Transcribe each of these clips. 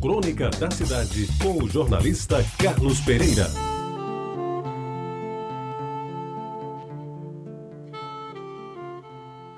Crônica da Cidade, com o jornalista Carlos Pereira.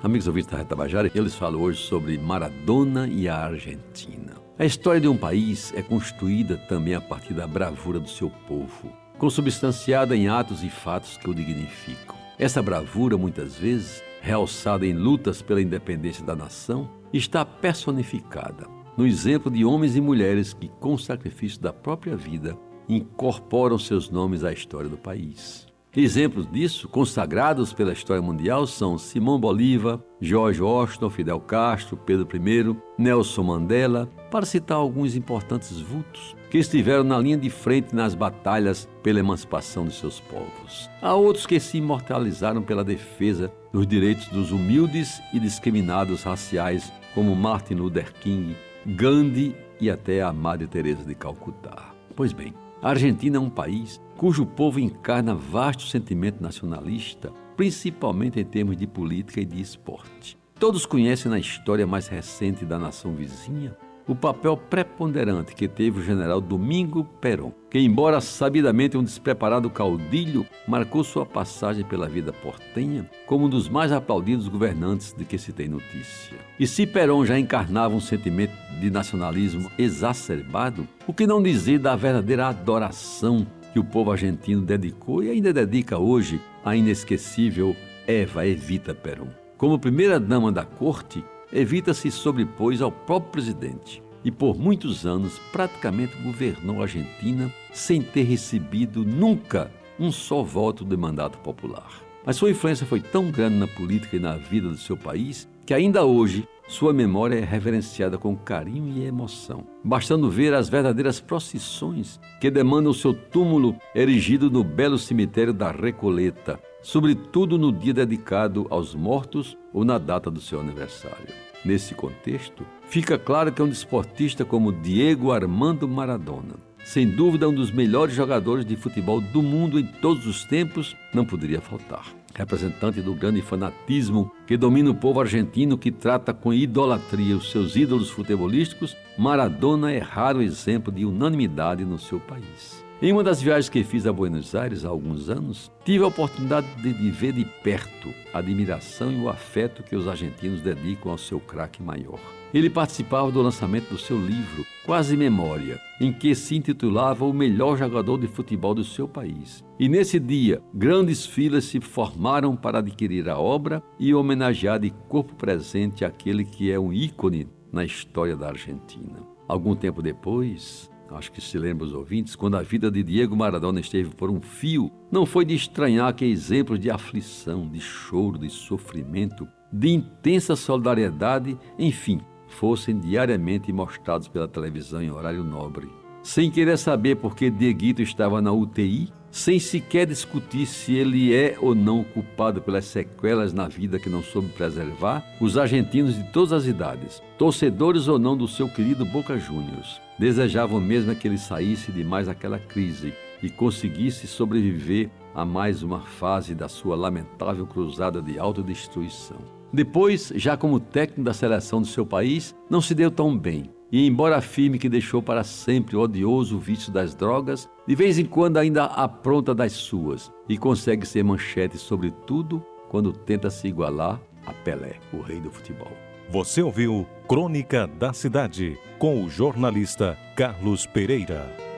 Amigos ouvintes da Reta Bajara, eles falam hoje sobre Maradona e a Argentina. A história de um país é construída também a partir da bravura do seu povo, consubstanciada em atos e fatos que o dignificam. Essa bravura, muitas vezes, realçada em lutas pela independência da nação, está personificada no exemplo de homens e mulheres que, com sacrifício da própria vida, incorporam seus nomes à história do país. Exemplos disso, consagrados pela história mundial, são Simão Bolívar, George Washington, Fidel Castro, Pedro I, Nelson Mandela, para citar alguns importantes vultos que estiveram na linha de frente nas batalhas pela emancipação dos seus povos. Há outros que se imortalizaram pela defesa dos direitos dos humildes e discriminados raciais, como Martin Luther King, Gandhi e até a Madre Teresa de Calcutá. Pois bem, a Argentina é um país cujo povo encarna vasto sentimento nacionalista, principalmente em termos de política e de esporte. Todos conhecem na história mais recente da nação vizinha o papel preponderante que teve o general Domingo Perón, que, embora sabidamente um despreparado caudilho, marcou sua passagem pela vida portenha como um dos mais aplaudidos governantes de que se tem notícia. E se Perón já encarnava um sentimento de nacionalismo exacerbado, o que não dizer da verdadeira adoração que o povo argentino dedicou e ainda dedica hoje à inesquecível Eva Evita Perón. Como primeira-dama da corte, Evita se sobrepôs ao próprio presidente e por muitos anos praticamente governou a Argentina sem ter recebido nunca um só voto de mandato popular. Mas sua influência foi tão grande na política e na vida do seu país que ainda hoje sua memória é reverenciada com carinho e emoção, bastando ver as verdadeiras procissões que demandam seu túmulo erigido no belo cemitério da Recoleta, sobretudo no dia dedicado aos mortos ou na data do seu aniversário. Nesse contexto, fica claro que é um desportista como Diego Armando Maradona, sem dúvida um dos melhores jogadores de futebol do mundo em todos os tempos, não poderia faltar. Representante do grande fanatismo que domina o povo argentino que trata com idolatria os seus ídolos futebolísticos, Maradona é raro exemplo de unanimidade no seu país. Em uma das viagens que fiz a Buenos Aires há alguns anos, tive a oportunidade de ver de perto a admiração e o afeto que os argentinos dedicam ao seu craque maior. Ele participava do lançamento do seu livro, Quase Memória, em que se intitulava O Melhor Jogador de Futebol do seu país. E nesse dia, grandes filas se formaram para adquirir a obra e homenagear de corpo presente aquele que é um ícone na história da Argentina. Algum tempo depois, acho que se lembra os ouvintes, quando a vida de Diego Maradona esteve por um fio, não foi de estranhar que exemplos de aflição, de choro, de sofrimento, de intensa solidariedade, enfim, fossem diariamente mostrados pela televisão em horário nobre. Sem querer saber por que Dieguito estava na UTI, sem sequer discutir se ele é ou não culpado pelas sequelas na vida que não soube preservar, os argentinos de todas as idades, torcedores ou não do seu querido Boca Juniors, desejavam mesmo que ele saísse de mais aquela crise e conseguisse sobreviver a mais uma fase da sua lamentável cruzada de autodestruição. Depois, já como técnico da seleção do seu país, não se deu tão bem e, embora afirme que deixou para sempre o odioso vício das drogas, de vez em quando ainda apronta das suas e consegue ser manchete sobre tudo quando tenta se igualar a Pelé, o rei do futebol. Você ouviu Crônica da Cidade com o jornalista Carlos Pereira.